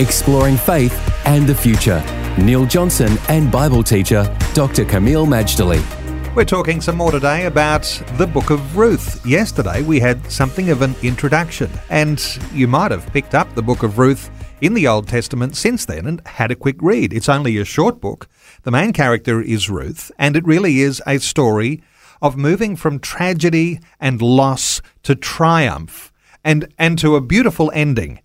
Exploring faith and the future. Neil Johnson and Bible teacher Dr. Kameel Majdali. We're talking some more today about the book of Ruth. Yesterday we had something of an introduction, and you might have picked up the book of Ruth in the Old Testament since then and had a quick read. It's only a short book. The main character is Ruth, and it really is a story of moving from tragedy and loss to triumph and, and to a beautiful ending.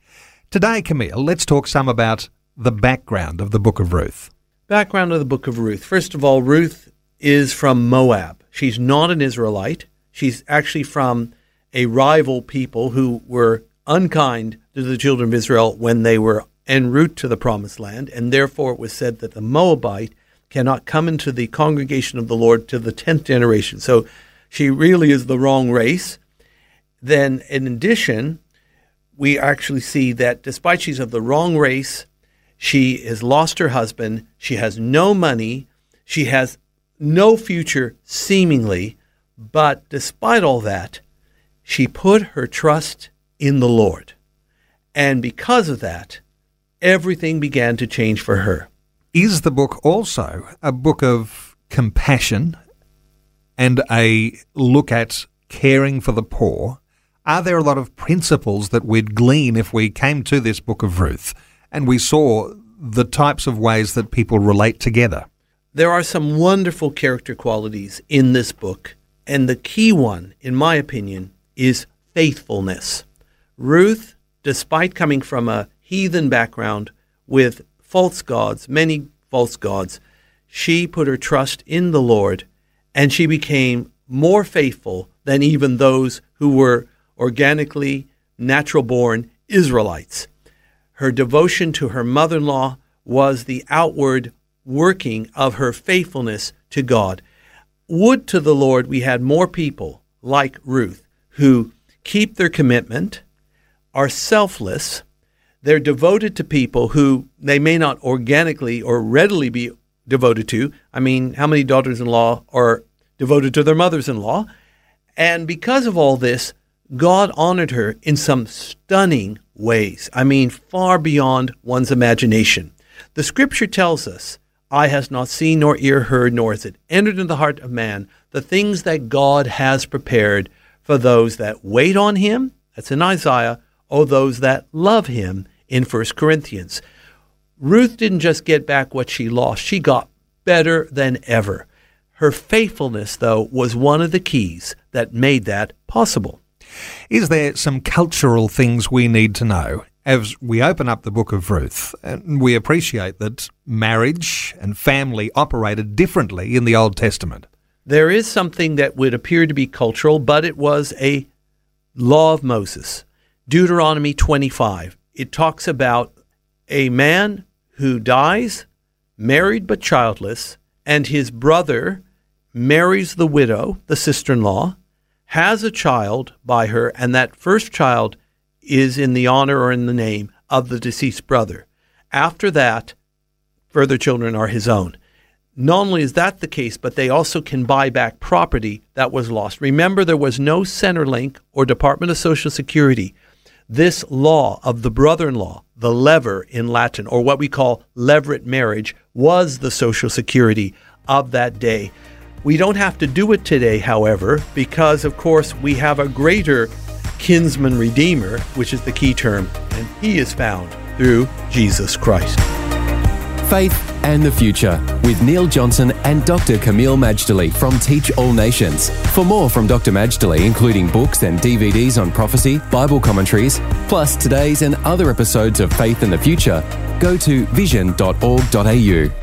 Today, Kameel, let's talk some about the background of the book of Ruth. Background of the book of Ruth. First of all, Ruth is from Moab. She's not an Israelite. She's actually from a rival people who were unkind to the children of Israel when they were en route to the promised land, and therefore it was said that the Moabite cannot come into the congregation of the Lord to the tenth generation. So she really is the wrong race. Then, in addition, we actually see that despite she's of the wrong race, she has lost her husband, she has no money, she has no future seemingly, but despite all that, she put her trust in the Lord. And because of that, everything began to change for her. Is the book also a book of compassion and a look at caring for the poor are there a lot of principles that we'd glean if we came to this book of Ruth and we saw the types of ways that people relate together? There are some wonderful character qualities in this book, and the key one, in my opinion, is faithfulness. Ruth, despite coming from a heathen background with false gods, many false gods, she put her trust in the Lord and she became more faithful than even those who were organically natural born Israelites. Her devotion to her mother in law was the outward working of her faithfulness to God. Would to the Lord we had more people like Ruth who keep their commitment, are selfless, they're devoted to people who they may not organically or readily be devoted to. I mean, how many daughters in law are devoted to their mothers in law? And because of all this, God honored her in some stunning ways. I mean, far beyond one's imagination. The scripture tells us, Eye has not seen, nor ear heard, nor has it entered into the heart of man the things that God has prepared for those that wait on him. That's in Isaiah, or those that love him in 1 Corinthians. Ruth didn't just get back what she lost, she got better than ever. Her faithfulness, though, was one of the keys that made that possible. Is there some cultural things we need to know as we open up the book of Ruth? And we appreciate that marriage and family operated differently in the Old Testament. There is something that would appear to be cultural, but it was a law of Moses. Deuteronomy 25. It talks about a man who dies, married but childless, and his brother marries the widow, the sister in law, has a child by her, and that first child is in the honor or in the name of the deceased brother. After that, further children are his own. Not only is that the case, but they also can buy back property that was lost. Remember, there was no Centrelink or Department of Social Security. This law of the brother in law, the levir in Latin, or what we call levirate marriage, was the Social Security of that day. We don't have to do it today, however, because of course we have a greater kinsman redeemer, which is the key term, and he is found through Jesus Christ. Faith and the Future with Neil Johnson and Dr. Kameel Majdali from Teach All Nations. For more from Dr. Majdali, including books and DVDs on prophecy, Bible commentaries, plus today's and other episodes of Faith and the Future, go to vision.org.au.